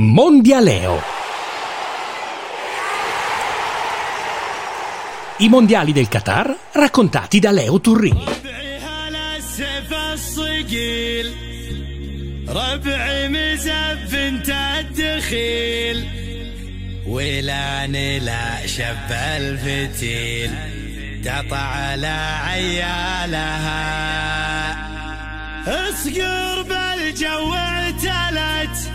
Mondialeo. I mondiali del Qatar raccontati da Leo Turrini. ربعي مزف انت الدخيل ولاني لا شب الفتيل قطع على عيالها اصقر بالجو اعتلت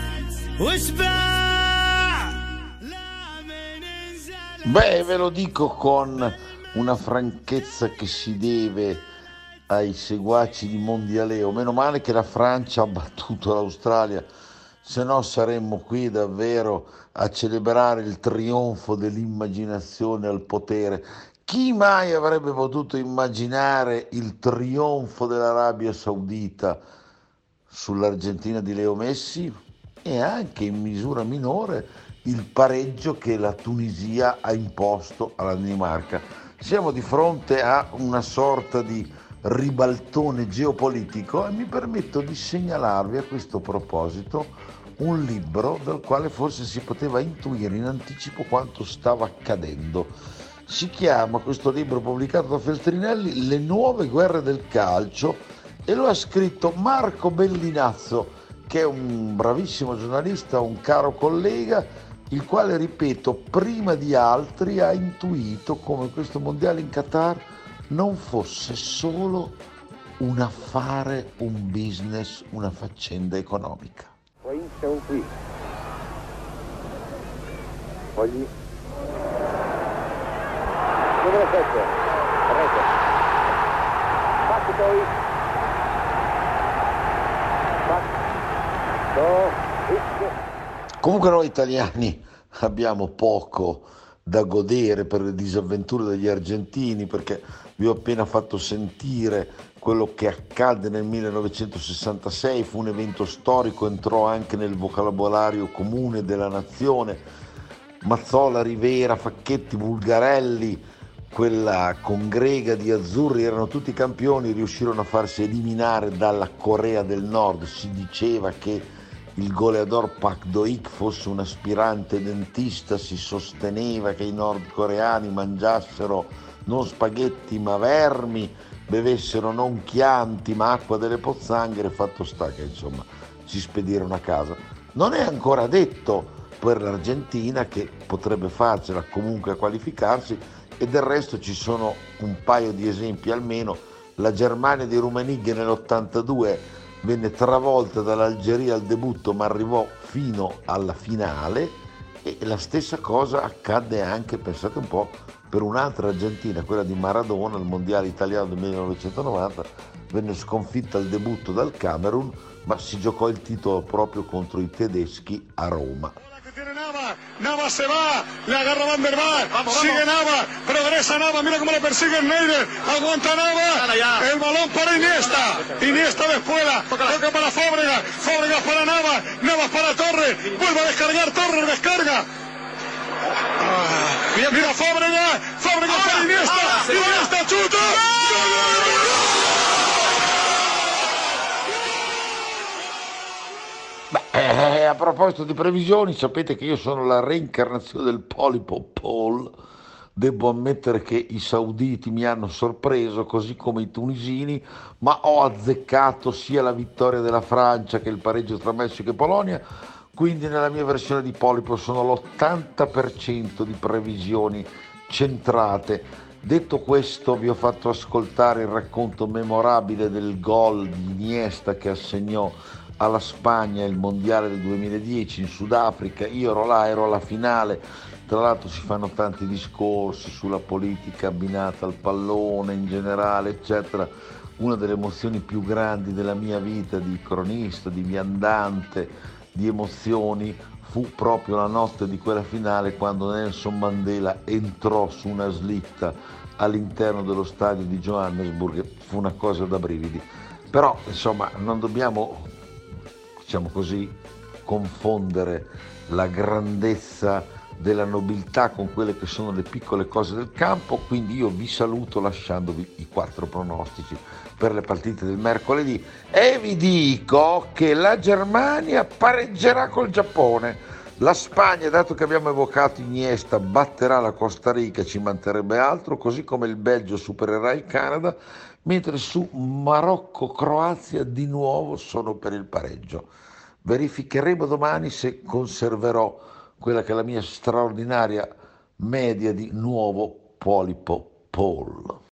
Beh, ve lo dico con una franchezza che si deve ai seguaci di Mondialeo. Meno male che la Francia ha battuto l'Australia, se no saremmo qui davvero a celebrare il trionfo dell'immaginazione al potere. Chi mai avrebbe potuto immaginare il trionfo dell'Arabia Saudita sull'Argentina di Leo Messi? E anche in misura minore il pareggio che la Tunisia ha imposto alla Danimarca. Siamo di fronte a una sorta di ribaltone geopolitico e mi permetto di segnalarvi a questo proposito un libro dal quale forse si poteva intuire in anticipo quanto stava accadendo. Si chiama questo libro pubblicato da Feltrinelli Le nuove guerre del calcio e lo ha scritto Marco Bellinazzo che è un bravissimo giornalista, un caro collega, il quale, ripeto, prima di altri ha intuito come questo mondiale in Qatar non fosse solo un affare, un business, una faccenda economica. Poi siamo qui. Poi... Numero 7, corretto. Back poi. Comunque noi italiani abbiamo poco da godere per le disavventure degli argentini perché vi ho appena fatto sentire quello che accadde nel 1966, fu un evento storico, entrò anche nel vocabolario comune della nazione. Mazzola, Rivera, Facchetti, Bulgarelli, quella congrega di azzurri erano tutti campioni, riuscirono a farsi eliminare dalla Corea del Nord. Si diceva che il goleador Pak Do-ik fosse un aspirante dentista, si sosteneva che i nordcoreani mangiassero non spaghetti ma vermi, bevessero non chianti ma acqua delle pozzanghere, fatto sta che insomma si spedirono a casa. Non è ancora detto per l'Argentina che potrebbe farcela comunque a qualificarsi e del resto ci sono un paio di esempi almeno. La Germania di Rummenigge nell'82 venne travolta dall'Algeria al debutto ma arrivò fino alla finale e la stessa cosa accadde anche, pensate un po', per un'altra Argentina, quella di Maradona, al Mondiale Italiano del 1990, venne sconfitta al debutto dal Camerun, ma si giocò il titolo proprio contro i tedeschi a Roma. Nava se va, le agarra Van der Vaart, sigue Nava, progresa Nava, mira cómo le persigue Neider, aguanta Nava, el balón para Iniesta, Iniesta de espuela, toca para Fábregas, Fábregas para Nava, Nava para Torres, vuelve a descargar, Torres descarga. Ah, mira Fábregas, Fábregas para Iniesta, Iniesta chuta. A proposito di previsioni, sapete che io sono la reincarnazione del polipo Paul. Devo ammettere che i sauditi mi hanno sorpreso, così come i tunisini, ma ho azzeccato sia la vittoria della Francia che il pareggio tra Messico e Polonia. Quindi nella mia versione di polipo sono l'80% di previsioni centrate. Detto questo, vi ho fatto ascoltare il racconto memorabile del gol di Iniesta che assegnò alla Spagna il mondiale del 2010 in Sudafrica, io ero là, ero alla finale, tra l'altro si fanno tanti discorsi sulla politica abbinata al pallone in generale, eccetera. Una delle emozioni più grandi della mia vita di cronista, di viandante, di emozioni, fu proprio la notte di quella finale quando Nelson Mandela entrò su una slitta all'interno dello stadio di Johannesburg, fu una cosa da brividi. Però insomma non dobbiamo diciamo così, confondere la grandezza della nobiltà con quelle che sono le piccole cose del campo, quindi io vi saluto lasciandovi i quattro pronostici per le partite del mercoledì e vi dico che la Germania pareggerà col Giappone. La Spagna, dato che abbiamo evocato Iniesta, batterà la Costa Rica, ci mancherebbe altro, così come il Belgio supererà il Canada, mentre su Marocco-Croazia di nuovo sono per il pareggio. Verificheremo domani se conserverò quella che è la mia straordinaria media di nuovo polipo Paul.